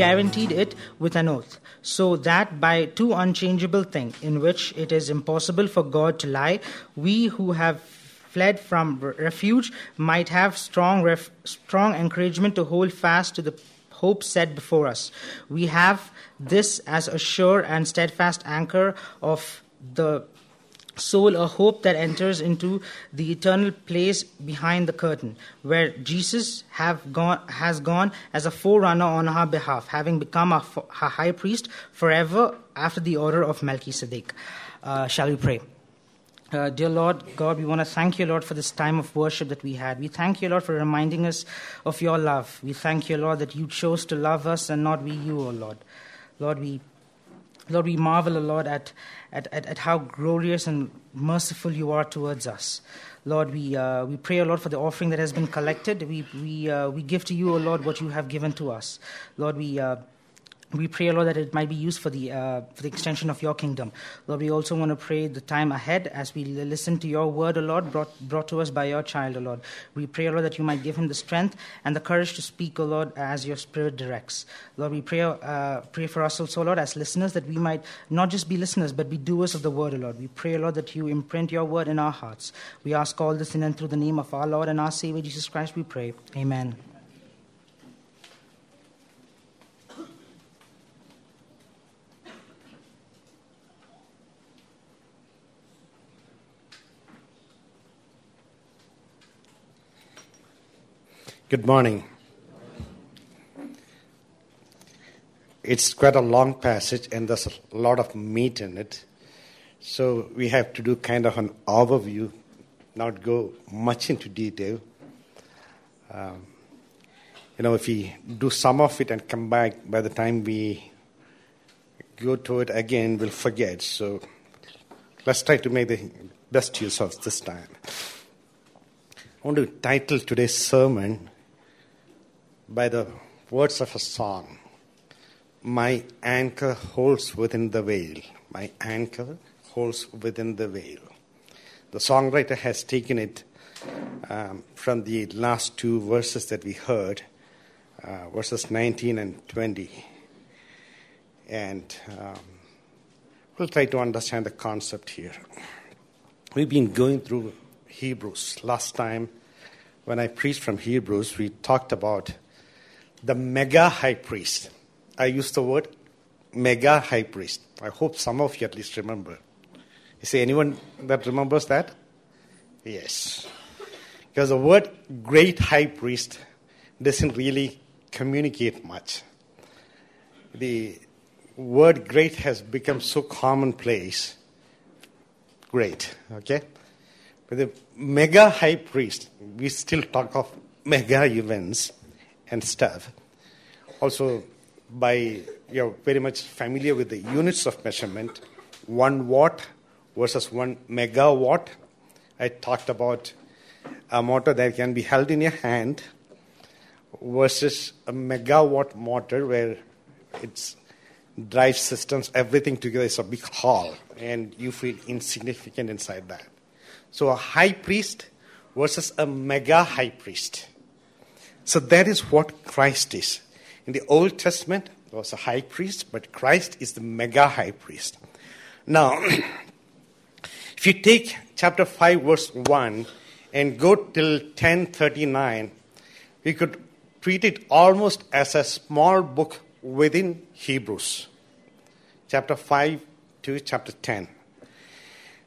guaranteed it with an oath, so that by two unchangeable things, in which it is impossible for God to lie, we who have fled from refuge might have strong, ref- strong encouragement to hold fast to the hope set before us. We have this as a sure and steadfast anchor of the soul, a hope that enters into the eternal place behind the curtain, where Jesus have gone, has gone as a forerunner on our behalf, having become our high priest forever after the order of Melchizedek. Uh, shall we pray? Uh, dear Lord God, we want to thank you, Lord, for this time of worship that we had. We thank you, Lord, for reminding us of your love. We thank you, Lord, that you chose to love us and not we you, O oh Lord. Lord, we Lord, we marvel, O Lord, at, at, at, at, how glorious and merciful you are towards us. Lord, we, uh, we pray, O Lord, for the offering that has been collected. We, we, uh, we give to you, O Lord, what you have given to us. Lord, we, uh, we pray, Lord, that it might be used for the, uh, for the extension of your kingdom. Lord, we also want to pray the time ahead as we listen to your word, O Lord, brought, brought to us by your child, O Lord. We pray, Lord, that you might give him the strength and the courage to speak, O Lord, as your spirit directs. Lord, we pray, uh, pray for us also, Lord, as listeners, that we might not just be listeners, but be doers of the word, O Lord. We pray, Lord, that you imprint your word in our hearts. We ask all this in and through the name of our Lord and our Savior, Jesus Christ, we pray. Amen. Good morning. It's quite a long passage and there's a lot of meat in it. So we have to do kind of an overview, not go much into detail. Um, you know, if we do some of it and come back, by the time we go to it again, we'll forget. So let's try to make the best use of this time. I want to title today's sermon by the words of a song My anchor holds within the veil. My anchor holds within the veil. The songwriter has taken it um, from the last two verses that we heard, uh, verses 19 and 20. And um, we'll try to understand the concept here. We've been going through Hebrews. Last time, when I preached from Hebrews, we talked about the mega high priest. I use the word mega high priest. I hope some of you at least remember. You see anyone that remembers that? Yes. Because the word great high priest doesn't really communicate much. The word great has become so commonplace. Great, okay? But the mega high priest, we still talk of mega events and stuff. Also, by you're very much familiar with the units of measurement, one watt versus one megawatt. I talked about a motor that can be held in your hand versus a megawatt motor where it's drive systems, everything together is a big hall, and you feel insignificant inside that. So a high priest versus a mega high priest. So that is what Christ is. In the Old Testament, there was a high priest, but Christ is the mega high priest. Now, if you take chapter 5, verse 1, and go till 1039, we could treat it almost as a small book within Hebrews. Chapter 5 to chapter 10.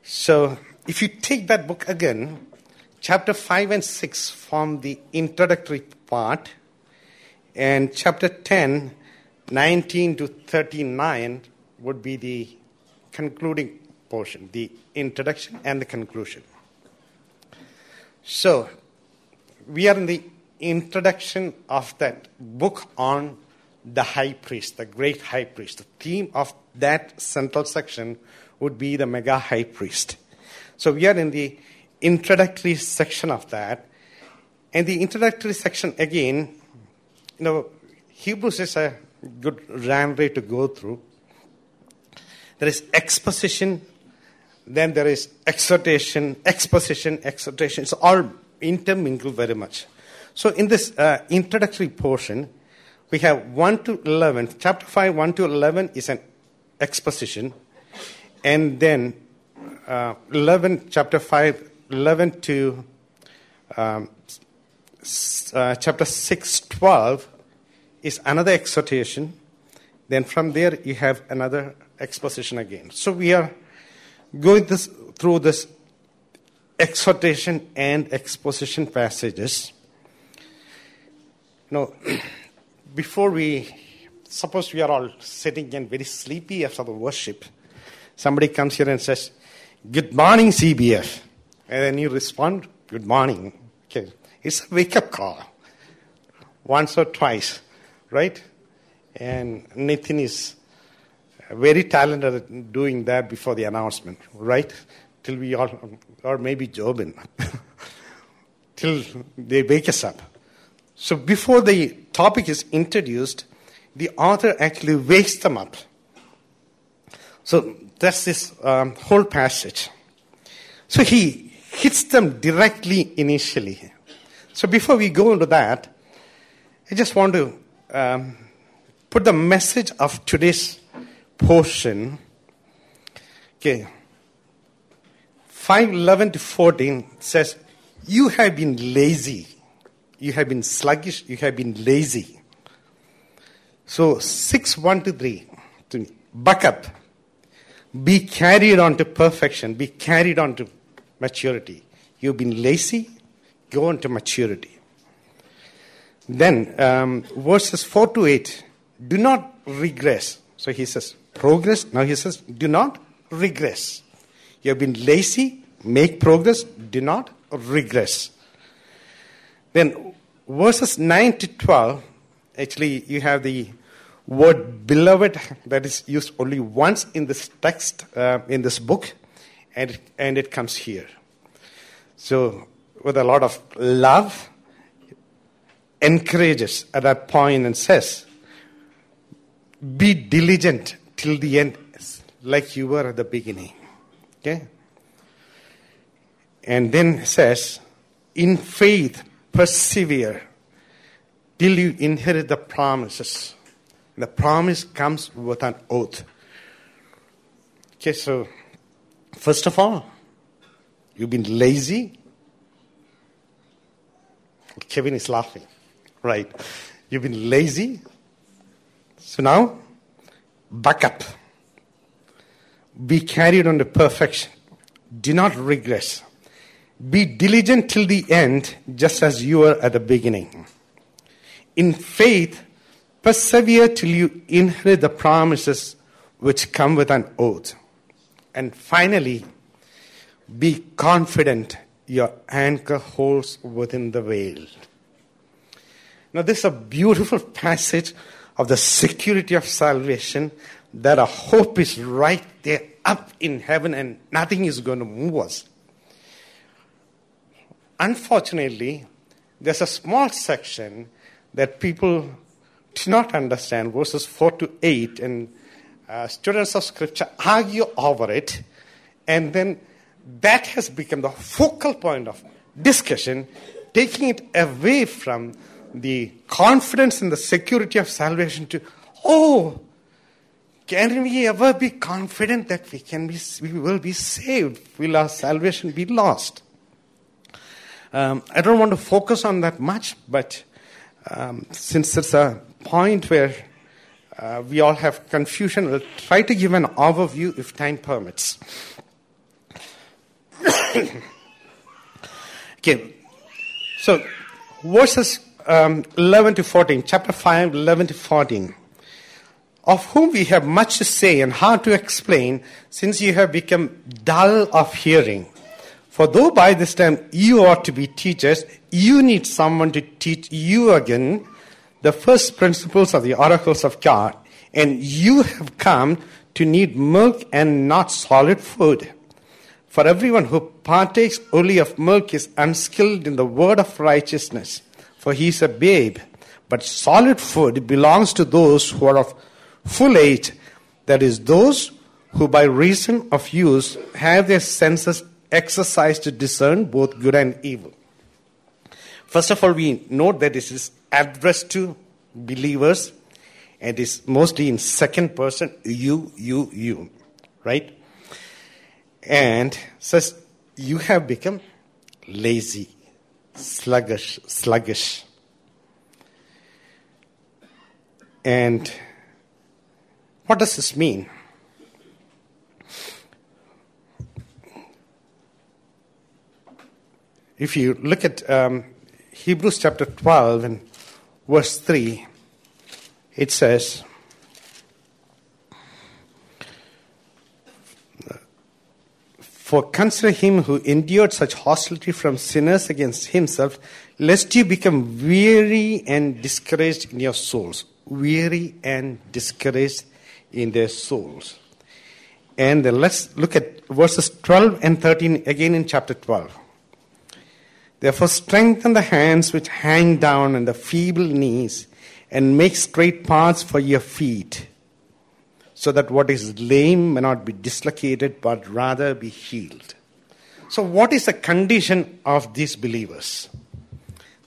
So, if you take that book again, chapter 5 and 6 form the introductory part, and chapter 10, 19 to 39, would be the concluding portion, the introduction and the conclusion. So, we are in the introduction of that book on the high priest, the great high priest. The theme of that central section would be the mega high priest. So, we are in the introductory section of that. And the introductory section, again, you know, Hebrews is a good runway to go through. There is exposition, then there is exhortation, exposition, exhortation. It's all intermingled very much. So, in this uh, introductory portion, we have 1 to 11. Chapter 5, 1 to 11 is an exposition. And then uh, 11, chapter 5, 11 to um, uh, chapter 6, 12 is another exhortation. Then from there, you have another exposition again. So we are going this, through this exhortation and exposition passages. Know, before we, suppose we are all sitting and very sleepy after the worship, somebody comes here and says, Good morning, CBF. And then you respond, Good morning. It's a wake up call. Once or twice, right? And Nathan is very talented at doing that before the announcement, right? Till we all, or maybe Jobin, till they wake us up. So before the topic is introduced, the author actually wakes them up. So that's this um, whole passage. So he hits them directly initially. So before we go into that, I just want to um, put the message of today's portion. Okay. 511 to 14 says, You have been lazy. You have been sluggish. You have been lazy. So 6 1 to 3. to Buck up. Be carried on to perfection. Be carried on to maturity. You've been lazy go into maturity. Then, um, verses 4 to 8 do not regress. So he says, progress. Now he says, do not regress. You have been lazy, make progress, do not regress. Then, verses 9 to 12, actually, you have the word beloved that is used only once in this text, uh, in this book, and, and it comes here. So, with a lot of love, encourages at that point and says, Be diligent till the end, like you were at the beginning. Okay? And then says, In faith, persevere till you inherit the promises. The promise comes with an oath. Okay, so first of all, you've been lazy, Kevin is laughing. Right. You've been lazy. So now, back up. Be carried on to perfection. Do not regress. Be diligent till the end, just as you were at the beginning. In faith, persevere till you inherit the promises which come with an oath. And finally, be confident your anchor holds within the veil. Now, this is a beautiful passage of the security of salvation that our hope is right there up in heaven and nothing is going to move us. Unfortunately, there's a small section that people do not understand, verses 4 to 8, and uh, students of Scripture argue over it, and then that has become the focal point of discussion, taking it away from the confidence in the security of salvation to, oh, can we ever be confident that we can be, we will be saved? Will our salvation be lost? Um, I don't want to focus on that much, but um, since it's a point where uh, we all have confusion, I'll try to give an overview if time permits. okay, so verses um, 11 to 14, chapter 5, 11 to 14. Of whom we have much to say and hard to explain, since you have become dull of hearing. For though by this time you ought to be teachers, you need someone to teach you again the first principles of the oracles of God, and you have come to need milk and not solid food. For everyone who partakes only of milk is unskilled in the word of righteousness, for he is a babe. But solid food belongs to those who are of full age, that is, those who by reason of use have their senses exercised to discern both good and evil. First of all, we note that this is addressed to believers, and it's mostly in second person, you, you, you, right? And says, you have become lazy, sluggish, sluggish. And what does this mean? If you look at um, Hebrews chapter 12 and verse 3, it says, For consider him who endured such hostility from sinners against himself, lest you become weary and discouraged in your souls. Weary and discouraged in their souls. And let's look at verses 12 and 13 again in chapter 12. Therefore, strengthen the hands which hang down and the feeble knees, and make straight paths for your feet, so that what is lame may not be dislocated, but rather be healed. So, what is the condition of these believers?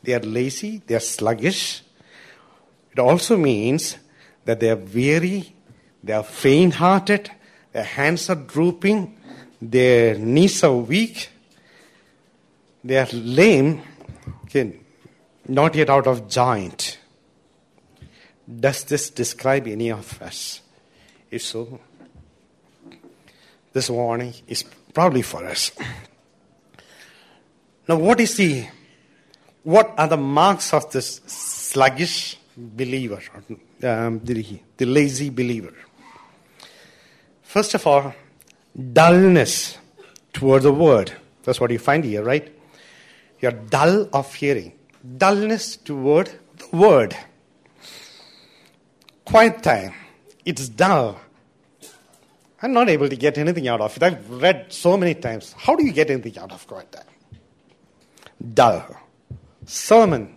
They are lazy, they are sluggish. It also means that they are weary, they are faint hearted, their hands are drooping, their knees are weak, they are lame, okay, not yet out of joint. Does this describe any of us? If so, this warning is probably for us. Now, what is the what are the marks of this sluggish believer, um, the, the lazy believer? First of all, dullness toward the word. That's what you find here, right? You're dull of hearing. Dullness toward the word. Quiet time. It's dull. I'm not able to get anything out of it. I've read so many times. How do you get anything out of time? Dull. Sermon.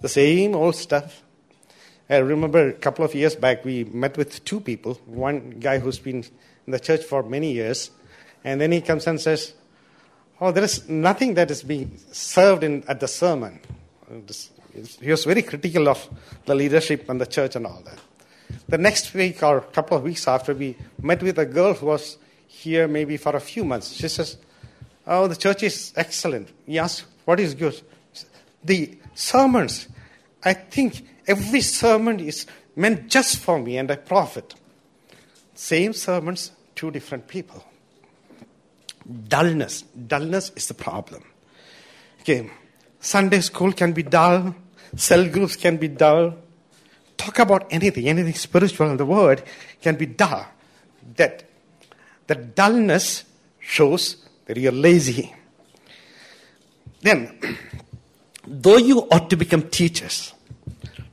The same old stuff. I remember a couple of years back, we met with two people. One guy who's been in the church for many years, and then he comes and says, Oh, there is nothing that is being served in, at the sermon. He was very critical of the leadership and the church and all that. The next week or a couple of weeks after, we met with a girl who was here maybe for a few months. She says, Oh, the church is excellent. Asked, What is good? The sermons, I think every sermon is meant just for me and I profit. Same sermons, two different people dullness. Dullness is the problem. Okay, Sunday school can be dull, cell groups can be dull. Talk about anything, anything spiritual in the word can be dull. That the dullness shows that you're lazy. Then, though you ought to become teachers,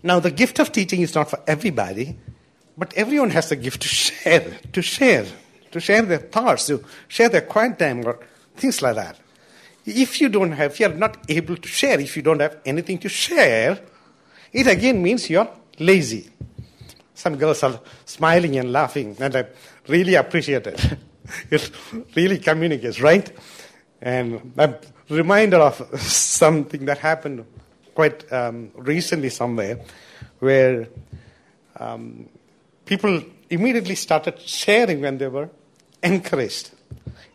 now the gift of teaching is not for everybody, but everyone has the gift to share, to share to share their thoughts, to share their quiet time, or things like that. If you don't have, if you're not able to share, if you don't have anything to share, it again means you're lazy. Some girls are smiling and laughing, and I really appreciate it. it really communicates, right? And I'm reminded of something that happened quite um, recently somewhere, where um, people immediately started sharing when they were encouraged.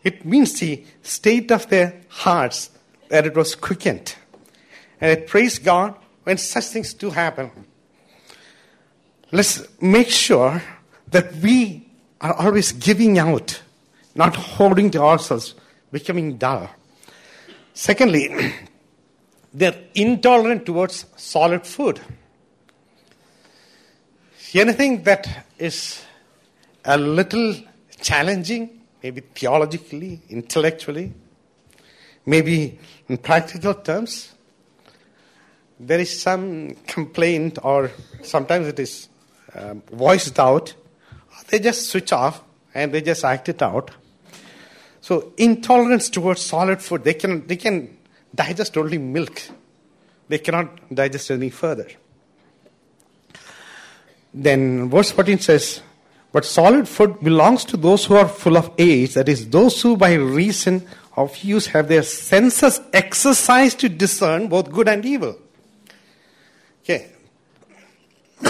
It means the state of their hearts that it was quickened. And I praise God when such things do happen. Let's make sure that we are always giving out, not holding to ourselves, becoming dull. Secondly, they're intolerant towards solid food. Anything that is a little challenging, maybe theologically, intellectually, maybe in practical terms. There is some complaint, or sometimes it is um, voiced out. They just switch off and they just act it out. So, intolerance towards solid food, they can, they can digest only milk, they cannot digest any further. Then, verse 14 says, but solid food belongs to those who are full of age, that is, those who by reason of use have their senses exercised to discern both good and evil. Okay.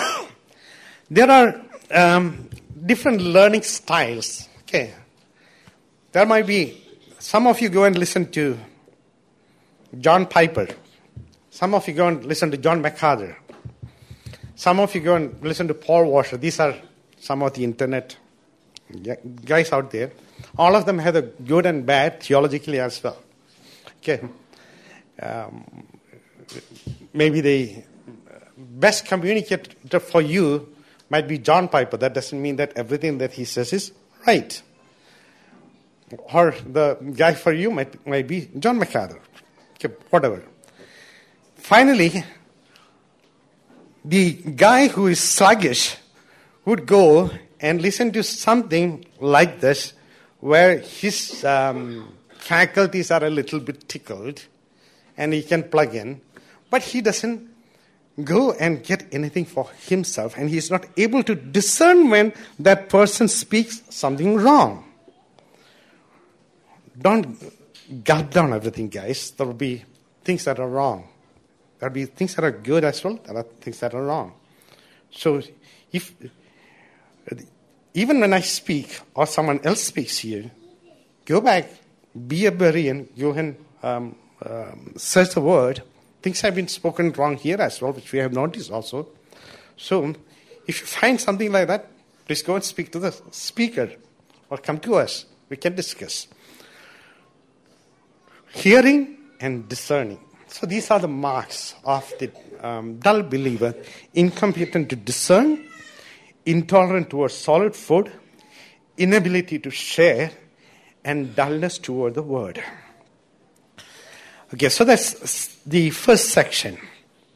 there are um, different learning styles. Okay. There might be, some of you go and listen to John Piper. Some of you go and listen to John MacArthur. Some of you go and listen to Paul Washer. These are some of the internet guys out there. All of them have the good and bad theologically as well. Okay. Um, maybe the best communicator for you might be John Piper. That doesn't mean that everything that he says is right. Or the guy for you might, might be John MacArthur. Okay, whatever. Finally, the guy who is sluggish would go and listen to something like this where his um, faculties are a little bit tickled and he can plug in, but he doesn't go and get anything for himself and he's not able to discern when that person speaks something wrong. Don't gulp down everything, guys. There will be things that are wrong. There will be things that are good as well, there are things that are wrong. So if even when I speak or someone else speaks here, go back, be a Berean, go and um, um, search the word. Things have been spoken wrong here as well, which we have noticed also. So, if you find something like that, please go and speak to the speaker or come to us. We can discuss. Hearing and discerning. So, these are the marks of the um, dull believer incompetent to discern, intolerant towards solid food, inability to share, and dullness toward the word. Okay, so that's the first section.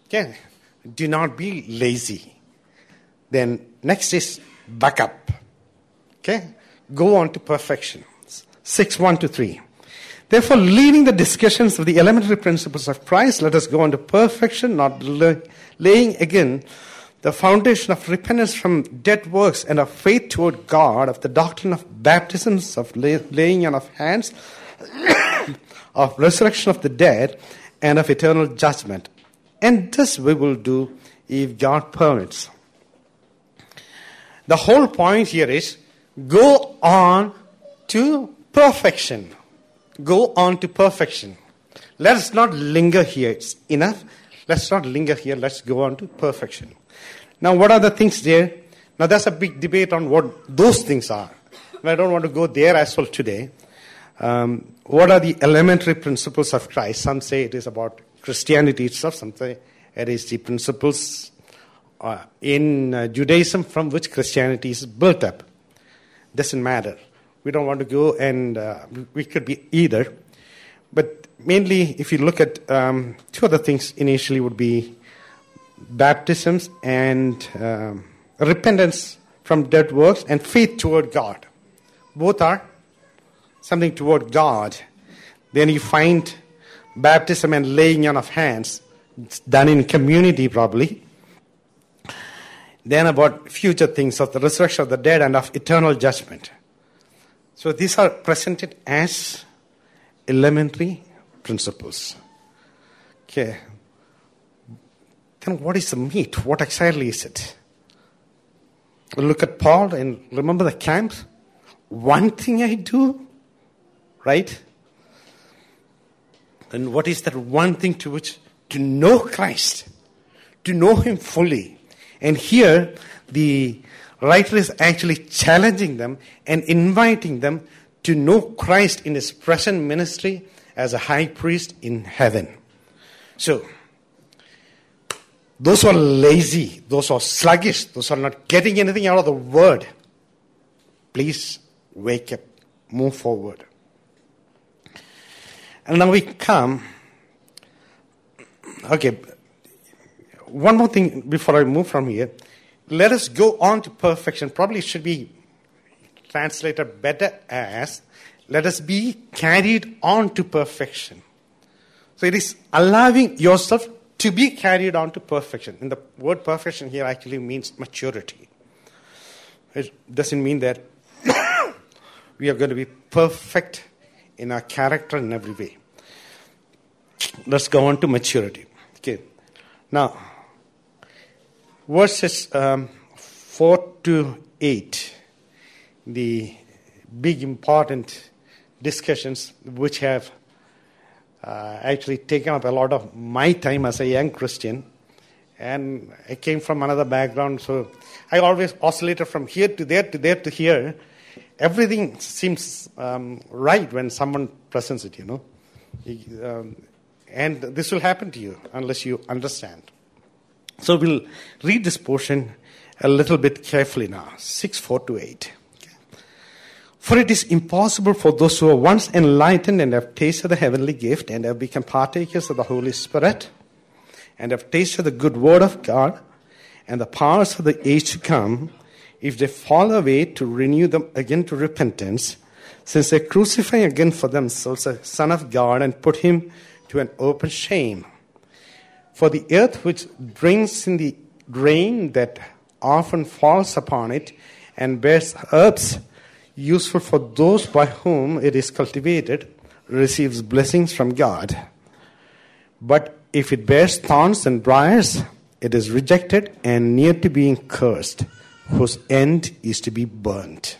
Okay, do not be lazy. Then next is back up. Okay, go on to perfection. 6 1 to 3. Therefore, leaving the discussions of the elementary principles of Christ, let us go on to perfection, not laying again the foundation of repentance from dead works and of faith toward God, of the doctrine of baptisms, of laying on of hands, of resurrection of the dead, and of eternal judgment. And this we will do if God permits. The whole point here is go on to perfection. Go on to perfection. Let us not linger here. It's enough. Let's not linger here. Let's go on to perfection. Now, what are the things there? Now, there's a big debate on what those things are. I don't want to go there as well today. Um, what are the elementary principles of Christ? Some say it is about Christianity itself, some say it is the principles uh, in uh, Judaism from which Christianity is built up. Doesn't matter. We don't want to go and uh, we could be either. But mainly, if you look at um, two other things initially, would be baptisms and um, repentance from dead works and faith toward God. Both are something toward God. Then you find baptism and laying on of hands. It's done in community, probably. Then about future things of the resurrection of the dead and of eternal judgment. So these are presented as elementary principles. Okay, then what is the meat? What exactly is it? We look at Paul and remember the camps. One thing I do, right? And what is that one thing to which? To know Christ, to know Him fully. And here, the writer is actually challenging them and inviting them to know Christ in His present ministry as a high priest in heaven. So, those who are lazy, those who are sluggish, those who are not getting anything out of the word, please wake up, move forward. And now we come. Okay, one more thing before I move from here. Let us go on to perfection. Probably should be translated better as let us be carried on to perfection. So it is allowing yourself to be carried on to perfection. And the word perfection here actually means maturity. It doesn't mean that we are going to be perfect in our character in every way. Let's go on to maturity. Okay. Now, verses um, 4 to 8, the big important discussions which have uh, actually taken up a lot of my time as a young Christian. And I came from another background, so I always oscillated from here to there to there to here. Everything seems um, right when someone presents it, you know. Um, and this will happen to you unless you understand. So we'll read this portion a little bit carefully now 6 4 to 8. For it is impossible for those who are once enlightened and have tasted the heavenly gift and have become partakers of the Holy Spirit and have tasted the good word of God and the powers of the age to come, if they fall away to renew them again to repentance, since they crucify again for themselves a Son of God and put him to an open shame. For the earth which brings in the rain that often falls upon it and bears herbs useful for those by whom it is cultivated receives blessings from God. But if it bears thorns and briars, it is rejected and near to being cursed, whose end is to be burnt.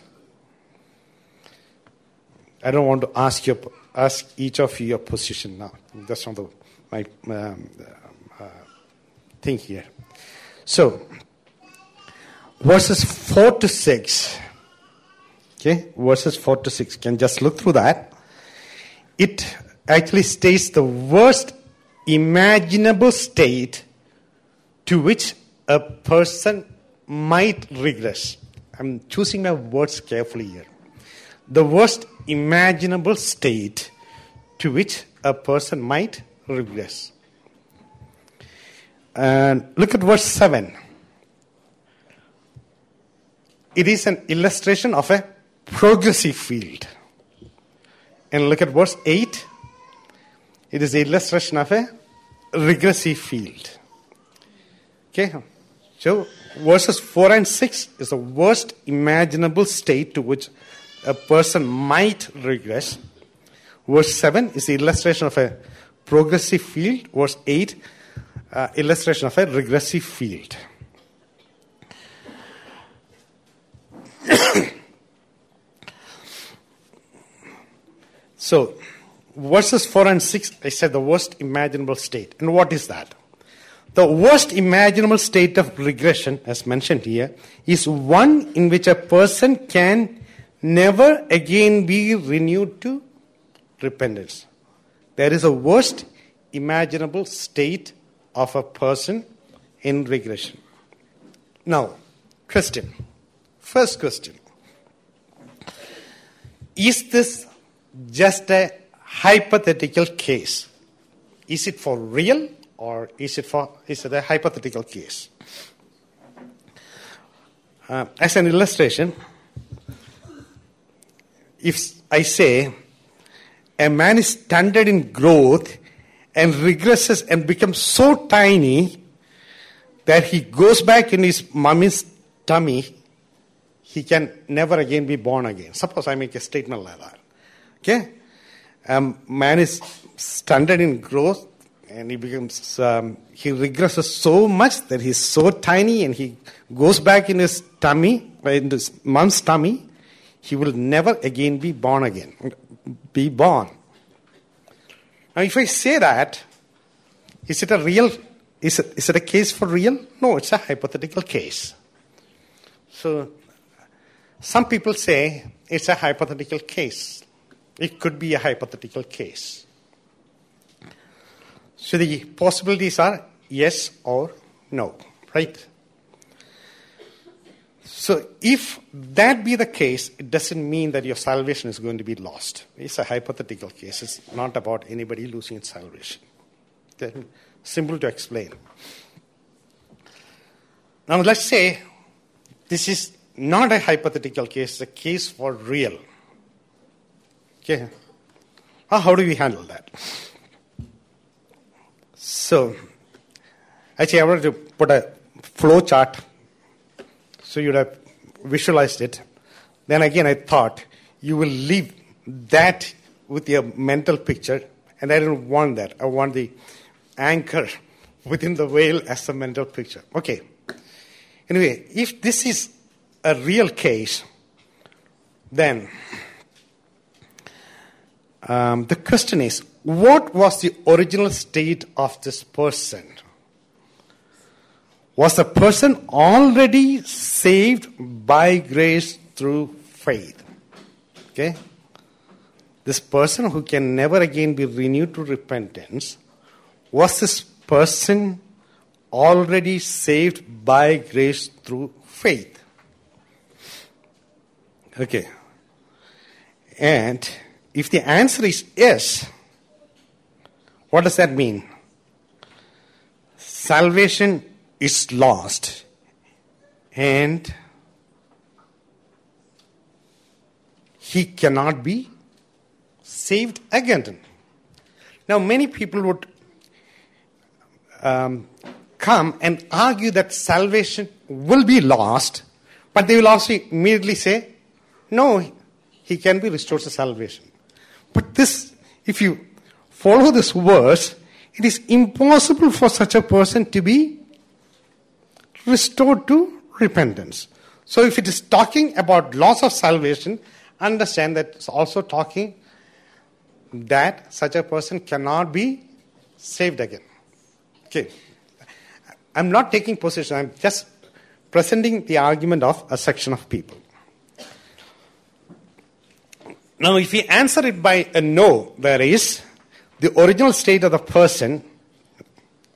I don't want to ask you, ask each of you your position now. That's not the, my um, uh, thing here. So, verses 4 to 6. Okay, verses 4 to 6. Can just look through that. It actually states the worst imaginable state to which a person might regress. I'm choosing my words carefully here. The worst imaginable state to which a person might regress. And look at verse 7. It is an illustration of a progressive field. And look at verse 8. It is the illustration of a regressive field. Okay? So, verses 4 and 6 is the worst imaginable state to which a person might regress. Verse 7 is the illustration of a progressive field. Verse 8, uh, illustration of a regressive field. So, verses 4 and 6, I said the worst imaginable state. And what is that? The worst imaginable state of regression, as mentioned here, is one in which a person can never again be renewed to repentance. There is a worst imaginable state of a person in regression. Now, question. First question. Is this just a hypothetical case? Is it for real or is it for is it a hypothetical case? Uh, as an illustration, if I say a man is stunted in growth and regresses and becomes so tiny that he goes back in his mummy's tummy, he can never again be born again. Suppose I make a statement like that. Okay? A man is stunted in growth and he becomes um, he regresses so much that he's so tiny and he goes back in his tummy in his mom's tummy. He will never again be born again. Be born. Now if i say that is it a real is it, is it a case for real? No it's a hypothetical case. So some people say it's a hypothetical case it could be a hypothetical case so the possibilities are yes or no, right? So if that be the case, it doesn't mean that your salvation is going to be lost. It's a hypothetical case. It's not about anybody losing its salvation. Simple to explain. Now let's say this is not a hypothetical case, it's a case for real. Okay? How do we handle that? So, actually, I wanted to put a flow chart so you'd have visualized it. Then again, I thought you will leave that with your mental picture, and I didn't want that. I want the anchor within the veil as a mental picture. Okay. Anyway, if this is a real case, then um, the question is what was the original state of this person? Was the person already saved by grace through faith? Okay? This person who can never again be renewed to repentance, was this person already saved by grace through faith? Okay. And if the answer is yes, what does that mean? Salvation is lost and he cannot be saved again. Now, many people would um, come and argue that salvation will be lost, but they will also immediately say, no, he can be restored to salvation. But this, if you follow this verse, it is impossible for such a person to be restored to repentance. So if it is talking about loss of salvation, understand that it's also talking that such a person cannot be saved again. Okay. I'm not taking position, I'm just presenting the argument of a section of people. Now, if we answer it by a no, there is the original state of the person.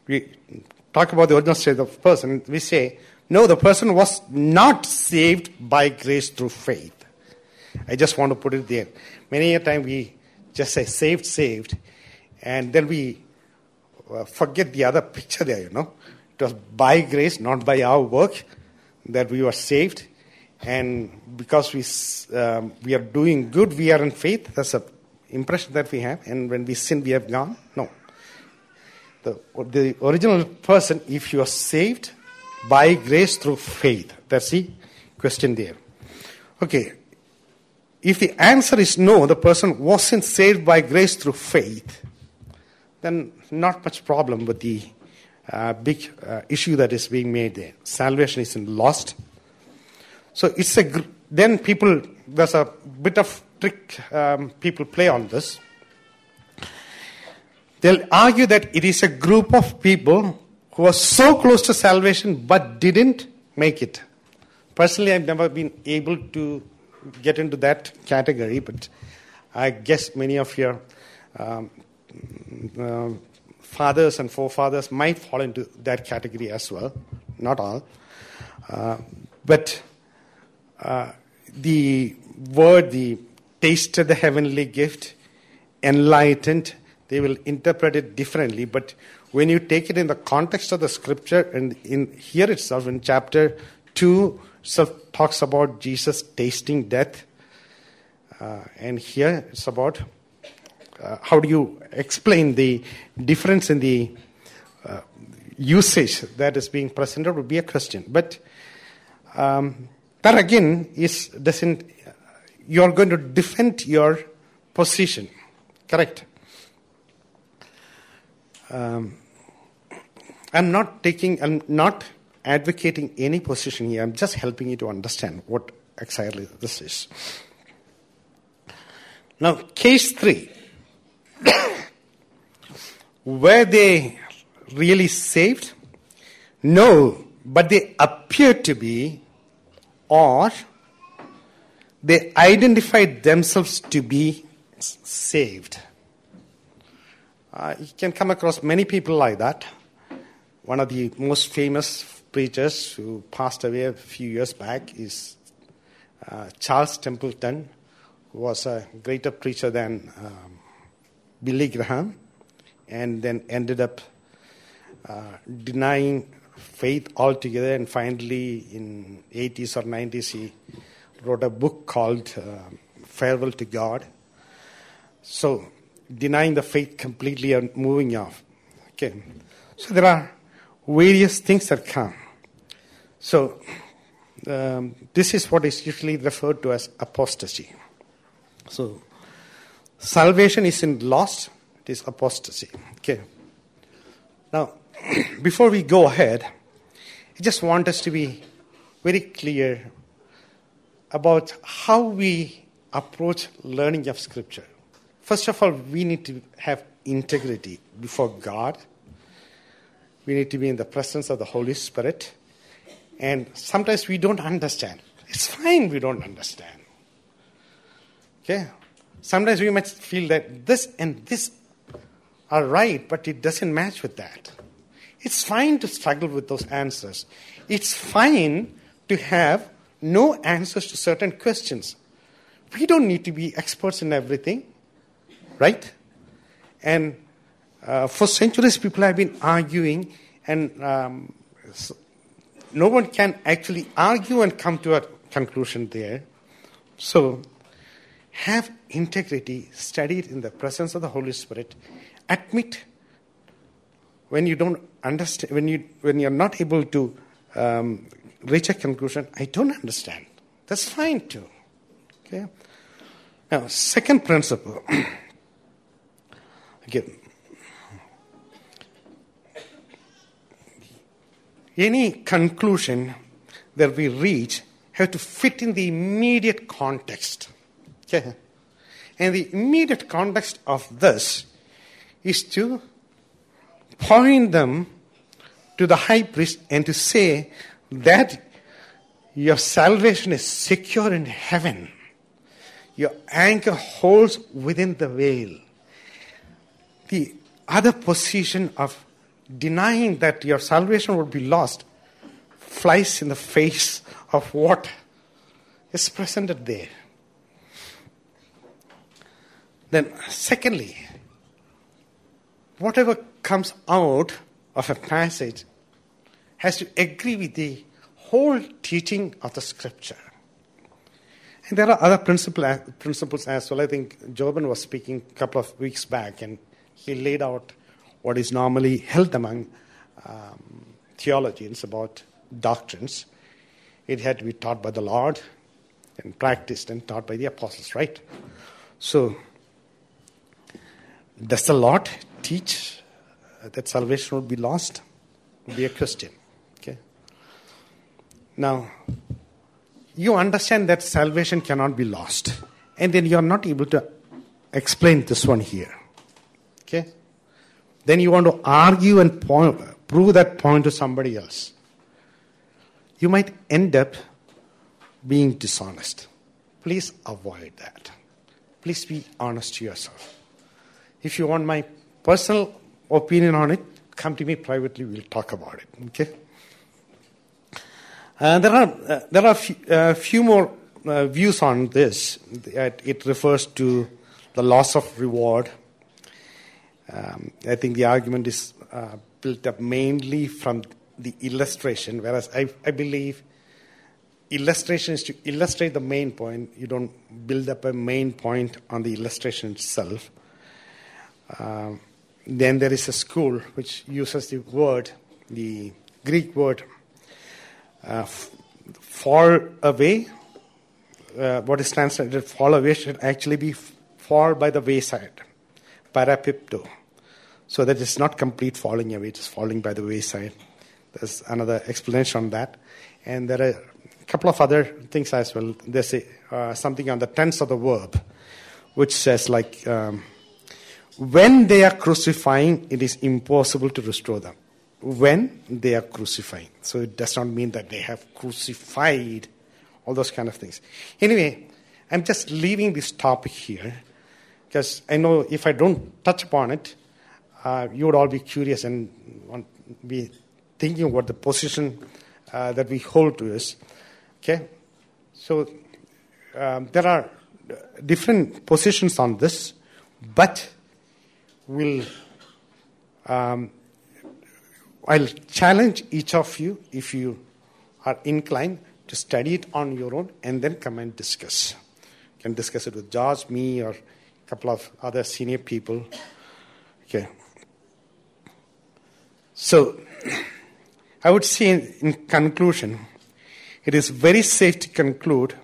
We talk about the original state of the person. We say, no, the person was not saved by grace through faith. I just want to put it there. Many a time we just say saved, saved, and then we uh, forget the other picture there, you know. It was by grace, not by our work, that we were saved and because we um, we are doing good, we are in faith. That's the impression that we have. And when we sin, we have gone. No. The, the original person, if you are saved by grace through faith, that's the question there. Okay. If the answer is no, the person wasn't saved by grace through faith, then not much problem with the uh, big uh, issue that is being made there. Salvation isn't lost so it's a then people there's a bit of trick um, people play on this. They'll argue that it is a group of people who are so close to salvation but didn't make it. Personally, I've never been able to get into that category, but I guess many of your um, uh, fathers and forefathers might fall into that category as well. Not all. Uh, but uh, the word, the tasted the heavenly gift, enlightened, they will interpret it differently. But when you take it in the context of the scripture, and in here itself, in chapter 2, itself talks about Jesus tasting death. Uh, and here it's about uh, how do you explain the difference in the uh, usage that is being presented would be a question. But um, that again is doesn't you are going to defend your position. Correct. Um, i'm not taking i'm not advocating any position here. I'm just helping you to understand what exactly this is. Now case 3 were they really saved? No but they appear to be or they identified themselves to be saved. Uh, you can come across many people like that. One of the most famous preachers who passed away a few years back is uh, Charles Templeton, who was a greater preacher than um, Billy Graham, and then ended up uh, denying faith altogether, and finally, in 80s or 90s, he wrote a book called uh, Farewell to God. So, denying the faith completely and moving off. Okay. So, there are various things that come. So, um, this is what is usually referred to as apostasy. So, salvation isn't lost, it is apostasy. Okay. Now, before we go ahead, I just want us to be very clear about how we approach learning of Scripture. First of all, we need to have integrity before God. We need to be in the presence of the Holy Spirit. And sometimes we don't understand. It's fine we don't understand. Okay? Sometimes we might feel that this and this are right, but it doesn't match with that. It's fine to struggle with those answers. It's fine to have no answers to certain questions. We don't need to be experts in everything, right? And uh, for centuries, people have been arguing, and um, no one can actually argue and come to a conclusion there. So, have integrity, study it in the presence of the Holy Spirit, admit when you don't understand, when, you, when you're not able to um, reach a conclusion, I don't understand. That's fine too. Okay? Now, second principle. Again, any conclusion that we reach have to fit in the immediate context. Okay? And the immediate context of this is to point them to the high priest and to say that your salvation is secure in heaven. Your anchor holds within the veil. The other position of denying that your salvation would be lost flies in the face of what is presented there. Then, secondly, whatever comes out of a passage has to agree with the whole teaching of the scripture. And there are other principle, principles as well. I think Jobin was speaking a couple of weeks back, and he laid out what is normally held among um, theologians about doctrines. It had to be taught by the Lord and practiced and taught by the apostles, right? So, does the Lord teach that salvation would be lost? Be a Christian. Okay. Now, you understand that salvation cannot be lost, and then you are not able to explain this one here. Okay. Then you want to argue and point, prove that point to somebody else. You might end up being dishonest. Please avoid that. Please be honest to yourself. If you want my personal opinion on it, come to me privately, we'll talk about it. Okay? Uh, there are, uh, there are a few, uh, few more uh, views on this. It refers to the loss of reward. Um, I think the argument is uh, built up mainly from the illustration, whereas I, I believe illustration is to illustrate the main point. You don't build up a main point on the illustration itself. Uh, then there is a school which uses the word, the Greek word, uh, fall away. Uh, what is translated fall away should actually be fall by the wayside, parapipto. So that it's not complete falling away, it's falling by the wayside. There's another explanation on that. And there are a couple of other things as well. There's a, uh, something on the tense of the verb, which says, like, um, when they are crucifying, it is impossible to restore them. When they are crucifying. So it does not mean that they have crucified, all those kind of things. Anyway, I'm just leaving this topic here because I know if I don't touch upon it, uh, you would all be curious and be thinking what the position uh, that we hold to is. Okay? So um, there are different positions on this, but will um, I'll challenge each of you if you are inclined to study it on your own and then come and discuss. You can discuss it with George, me, or a couple of other senior people. Okay. So, I would say in, in conclusion, it is very safe to conclude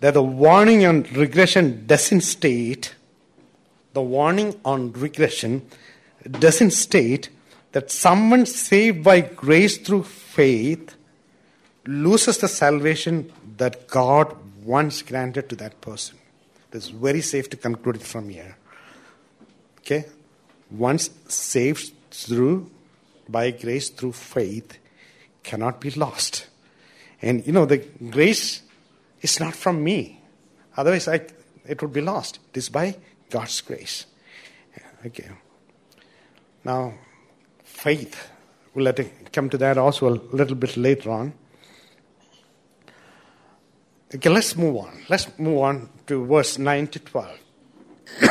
that the warning on regression doesn't state the warning on regression doesn't state that someone saved by grace through faith loses the salvation that God once granted to that person. It is very safe to conclude it from here. Okay? Once saved through, by grace through faith, cannot be lost. And you know, the grace is not from me. Otherwise, I, it would be lost. It is by God's grace. Okay. Now, faith. We'll let it come to that also a little bit later on. Okay, let's move on. Let's move on to verse 9 to 12.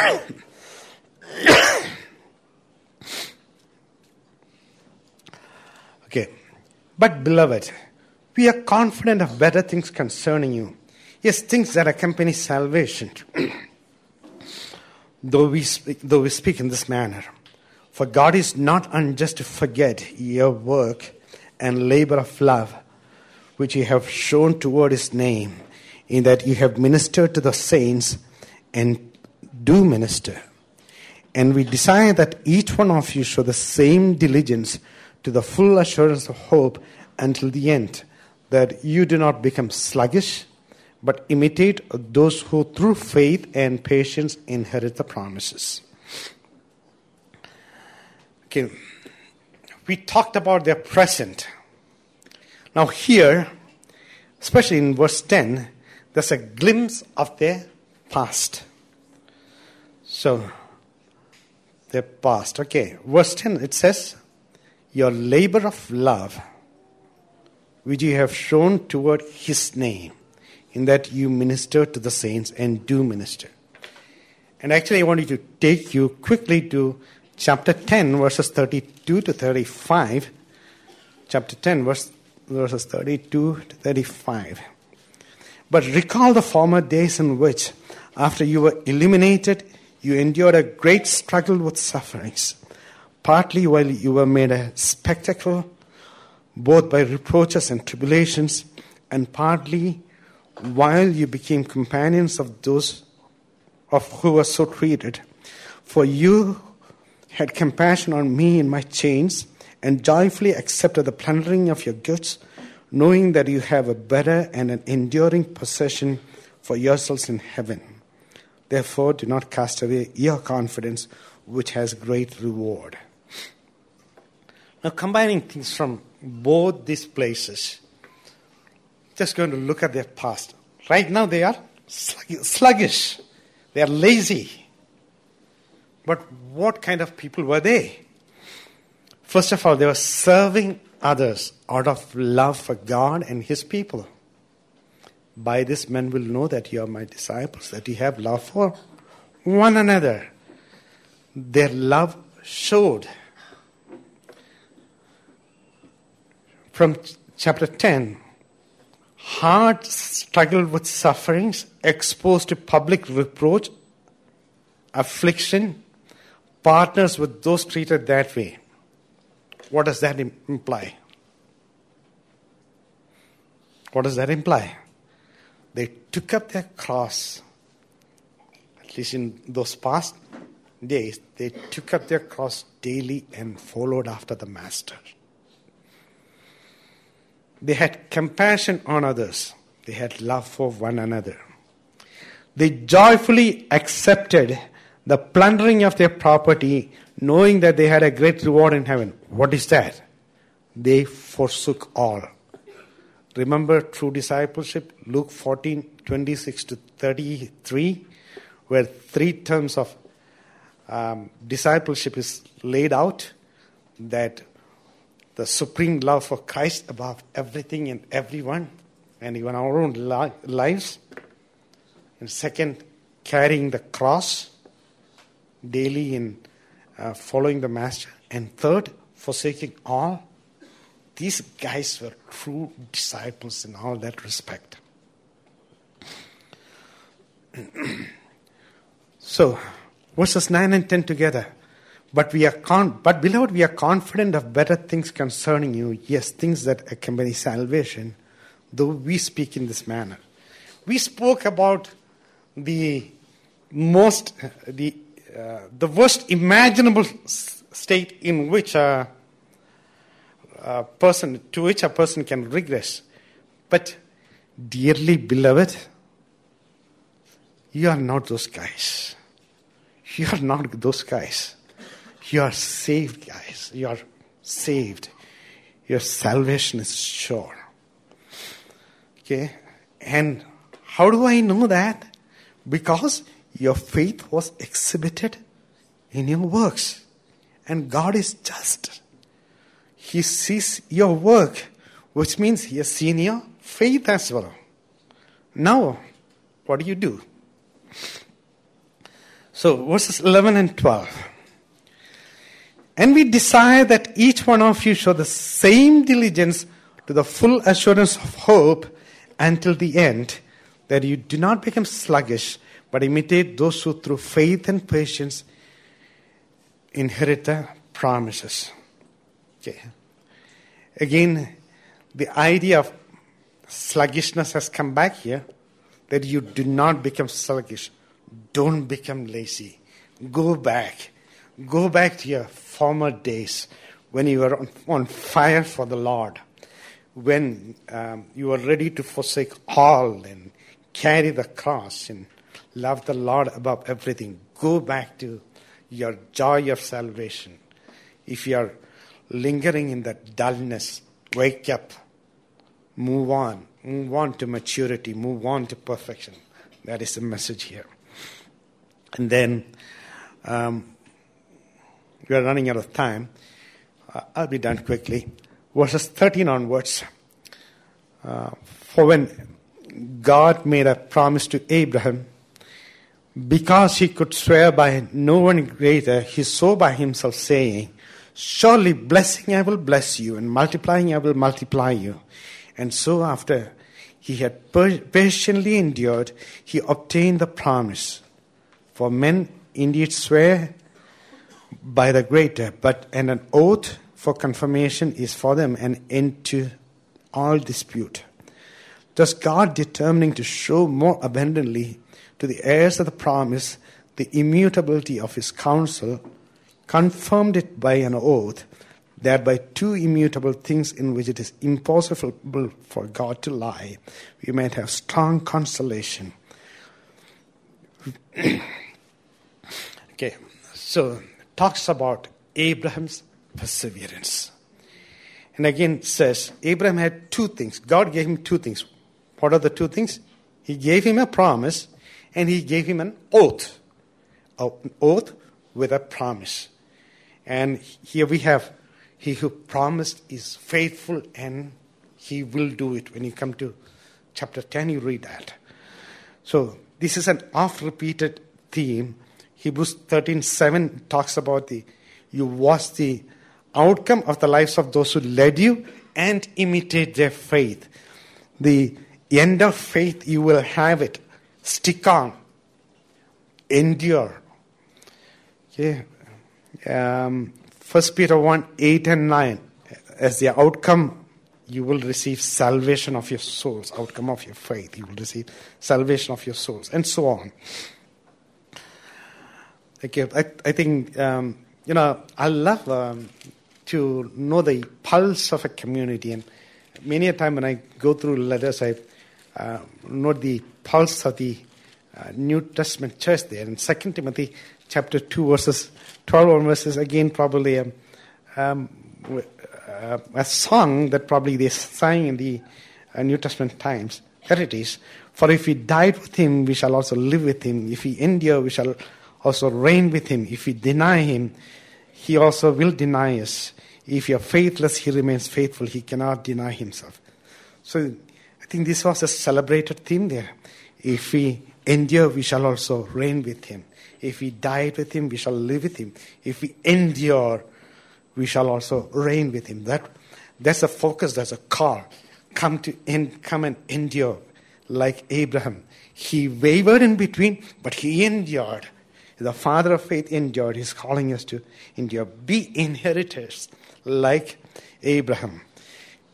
okay. But, beloved, we are confident of better things concerning you. Yes, things that accompany salvation. though, we speak, though we speak in this manner. For God is not unjust to forget your work and labor of love, which you have shown toward his name in that you have ministered to the saints and do minister. And we desire that each one of you show the same diligence to the full assurance of hope until the end, that you do not become sluggish, but imitate those who through faith and patience inherit the promises. Okay, we talked about their present. Now, here, especially in verse 10, there's a glimpse of their past. So, their past. Okay, verse 10 it says, Your labor of love, which you have shown toward his name, in that you minister to the saints and do minister. And actually, I want you to take you quickly to chapter 10, verses 32 to 35. Chapter 10, verse, verses 32 to 35. But recall the former days in which, after you were illuminated, you endured a great struggle with sufferings, partly while you were made a spectacle, both by reproaches and tribulations, and partly while you became companions of those of who were so treated. For you had compassion on me in my chains, and joyfully accepted the plundering of your goods knowing that you have a better and an enduring possession for yourselves in heaven. Therefore, do not cast away your confidence, which has great reward. Now, combining things from both these places, just going to look at their past. Right now, they are sluggish, they are lazy. But what kind of people were they? First of all, they were serving others out of love for God and His people. By this, men will know that you are my disciples, that you have love for one another. Their love showed. From chapter 10, hard struggle with sufferings, exposed to public reproach, affliction, partners with those treated that way. What does that imply? What does that imply? They took up their cross, at least in those past days, they took up their cross daily and followed after the Master. They had compassion on others, they had love for one another. They joyfully accepted the plundering of their property knowing that they had a great reward in heaven. What is that? They forsook all. Remember true discipleship, Luke 14 26 to 33, where three terms of um, discipleship is laid out that the supreme love for Christ above everything and everyone, and even our own li- lives. And second, carrying the cross daily in uh, following the master. And third, forsaking all. These guys were true disciples in all that respect. so, verses 9 and 10 together. But we are con- but beloved, we are confident of better things concerning you. Yes, things that accompany salvation, though we speak in this manner. We spoke about the most the uh, the worst imaginable state in which a, a, person to which a person can regress But, dearly beloved, you are not those guys. You are not those guys. You are saved guys. You are saved. Your salvation is sure. Okay? And how do I know that? Because your faith was exhibited in your works. And God is just. He sees your work, which means He has seen your faith as well. Now, what do you do? So, verses 11 and 12. And we desire that each one of you show the same diligence to the full assurance of hope until the end, that you do not become sluggish, but imitate those who through faith and patience inherit the promises. Okay. Again, the idea of sluggishness has come back here that you do not become sluggish. Don't become lazy. Go back. Go back to your former days when you were on, on fire for the Lord, when um, you were ready to forsake all and carry the cross and love the Lord above everything. Go back to your joy of salvation. If you are lingering in that dullness, wake up, move on, move on to maturity, move on to perfection. That is the message here. And then um, we are running out of time. Uh, I'll be done quickly. Verses 13 onwards. Uh, for when God made a promise to Abraham, because he could swear by no one greater, he swore by himself, saying, Surely blessing I will bless you, and multiplying I will multiply you. And so, after he had patiently endured, he obtained the promise. For men indeed swear by the greater, but and an oath for confirmation is for them an end to all dispute. Thus, God determining to show more abundantly to the heirs of the promise the immutability of his counsel, confirmed it by an oath, that by two immutable things in which it is impossible for God to lie, we might have strong consolation. okay, so talks about Abraham's perseverance. And again says Abraham had two things. God gave him two things. What are the two things? He gave him a promise and he gave him an oath. An oath with a promise. And here we have he who promised is faithful and he will do it. When you come to chapter 10, you read that. So this is an oft repeated theme. Hebrews 13 7 talks about the you watch the outcome of the lives of those who led you and imitate their faith. The end of faith, you will have it. Stick on. Endure. Okay. Um, 1 Peter 1 8 and 9. As the outcome, you will receive salvation of your souls. Outcome of your faith. You will receive salvation of your souls. And so on. Okay, I, I think, um, you know, I love um, to know the pulse of a community. And many a time when I go through letters, I uh, note the pulse of the uh, New Testament church there. In 2 Timothy chapter 2, verses 12 verses, again, probably um, um, uh, a song that probably they sang in the uh, New Testament times. There it is. For if we died with him, we shall also live with him. If we endure, we shall also reign with him. If we deny him, he also will deny us. If you are faithless, he remains faithful. He cannot deny himself. So I think this was a celebrated theme there. If we endure, we shall also reign with him. If we died with him, we shall live with him. If we endure, we shall also reign with him. That, that's a focus, that's a call. Come to end, come and endure like Abraham. He wavered in between, but he endured. The father of faith endured. He's calling us to endure. Be inheritors like Abraham.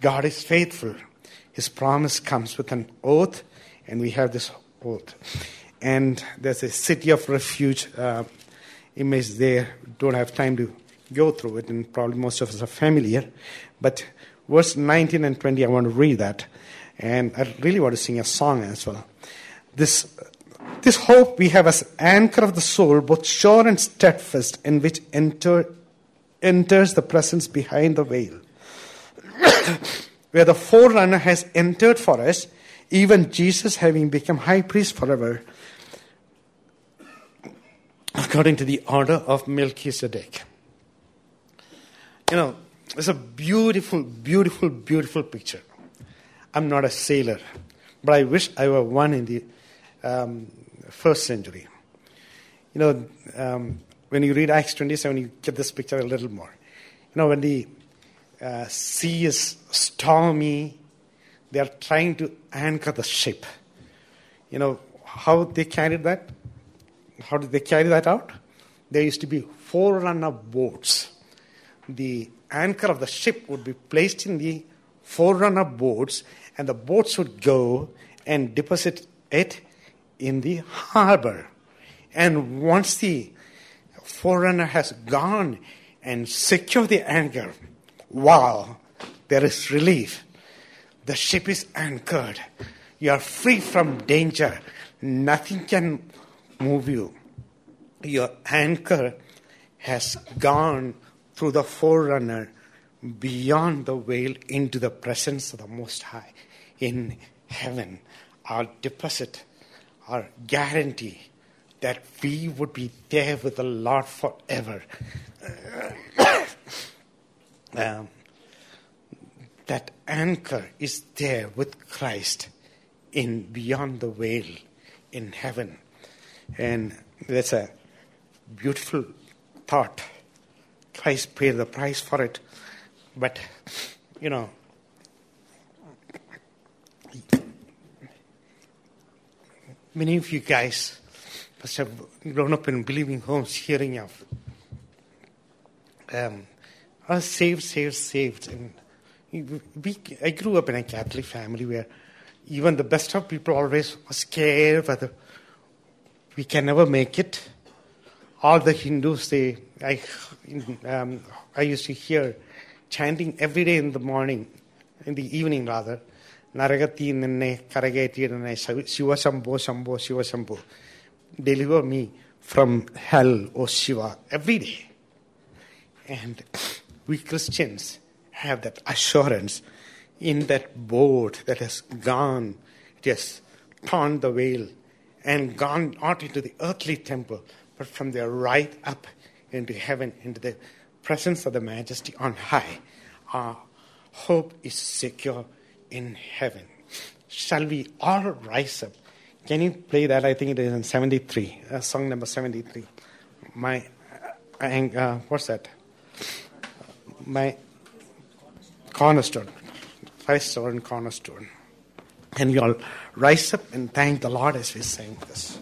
God is faithful. His promise comes with an oath, and we have this oath. And there's a city of refuge uh, image there. Don't have time to go through it, and probably most of us are familiar. But verse 19 and 20, I want to read that. And I really want to sing a song as well. This, this hope we have as anchor of the soul, both sure and steadfast, in which enter, enters the presence behind the veil. Where the forerunner has entered for us, even Jesus having become high priest forever, according to the order of Melchizedek. You know, it's a beautiful, beautiful, beautiful picture. I'm not a sailor, but I wish I were one in the um, first century. You know, um, when you read Acts 27, you get this picture a little more. You know, when the uh, sea is stormy, they are trying to anchor the ship. You know how they carried that? How did they carry that out? There used to be forerunner boats. The anchor of the ship would be placed in the forerunner boats, and the boats would go and deposit it in the harbor. And once the forerunner has gone and secured the anchor, wow, there is relief. The ship is anchored. You are free from danger. Nothing can move you. Your anchor has gone through the forerunner beyond the veil into the presence of the Most High in heaven. Our deposit, our guarantee that we would be there with the Lord forever. um, that anchor is there with Christ in beyond the veil in heaven. And that's a beautiful thought. Christ paid the price for it. But, you know, many of you guys must have grown up in believing homes hearing of um, are saved, saved, saved. And we, I grew up in a Catholic family where even the best of people always were scared whether we can never make it. All the Hindus, they, I, um, I used to hear chanting every day in the morning, in the evening rather, Nene Shiva Shambho Shambho Shiva Shambho. Deliver me from hell, O Shiva, every day. And we Christians have that assurance in that boat that has gone, it has torn the veil and gone not into the earthly temple, but from there right up into heaven, into the presence of the majesty on high. Our hope is secure in heaven. Shall we all rise up? Can you play that? I think it is in 73, uh, song number 73. My, uh, uh, what's that? My cornerstone, Christ our cornerstone. And you all rise up and thank the Lord as we sing this.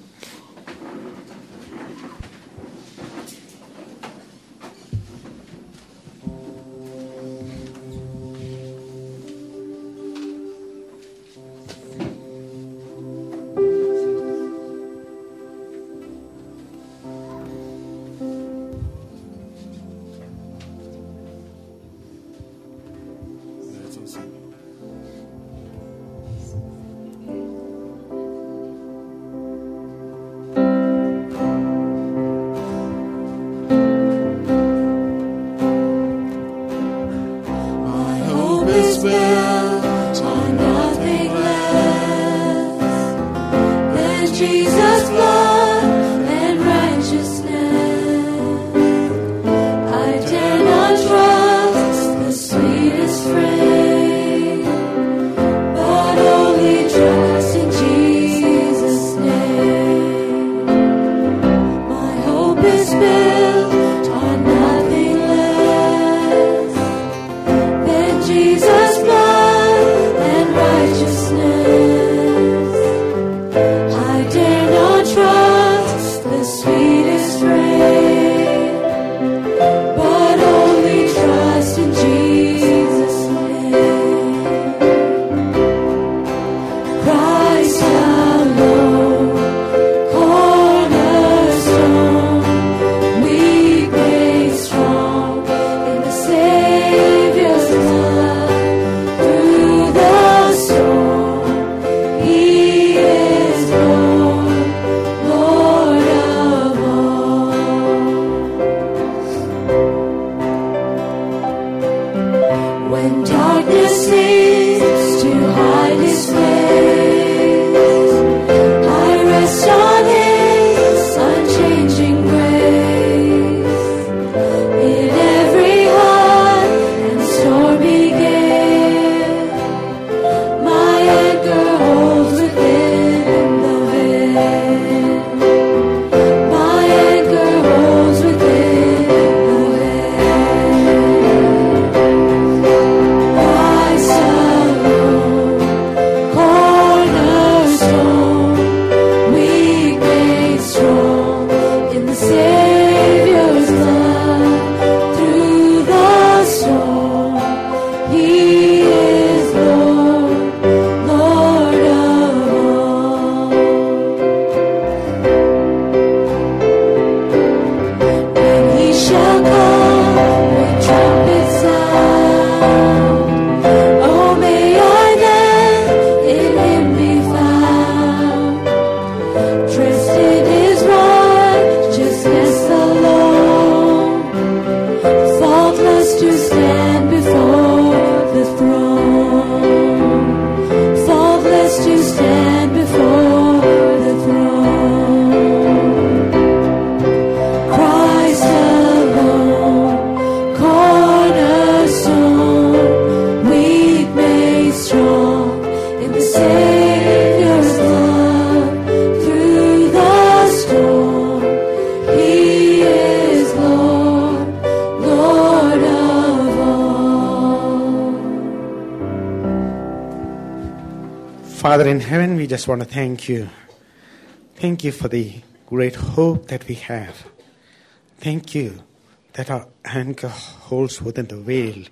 Just want to thank you. Thank you for the great hope that we have. Thank you that our anchor holds within the veil.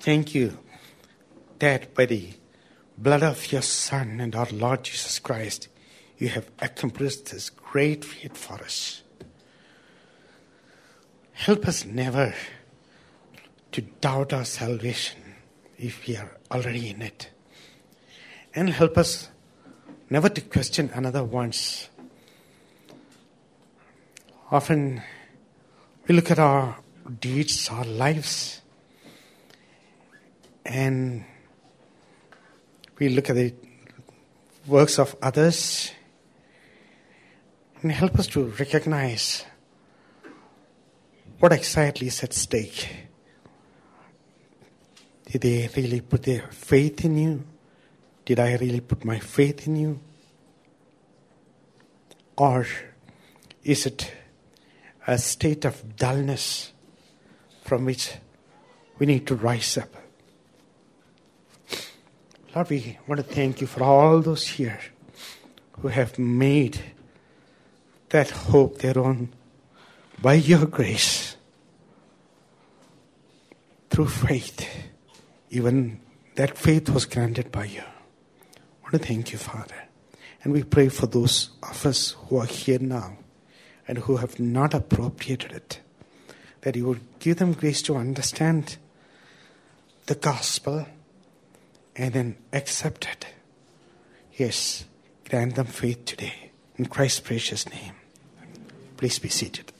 Thank you that by the blood of your Son and our Lord Jesus Christ, you have accomplished this great feat for us. Help us never to doubt our salvation if we are already in it. And help us never to question another once. Often we look at our deeds, our lives, and we look at the works of others and help us to recognize what exactly is at stake. Did they really put their faith in you? Did I really put my faith in you? Or is it a state of dullness from which we need to rise up? Lord, we want to thank you for all those here who have made that hope their own by your grace through faith. Even that faith was granted by you. To thank you, Father. And we pray for those of us who are here now and who have not appropriated it, that you would give them grace to understand the gospel and then accept it. Yes, grant them faith today. In Christ's precious name. Please be seated.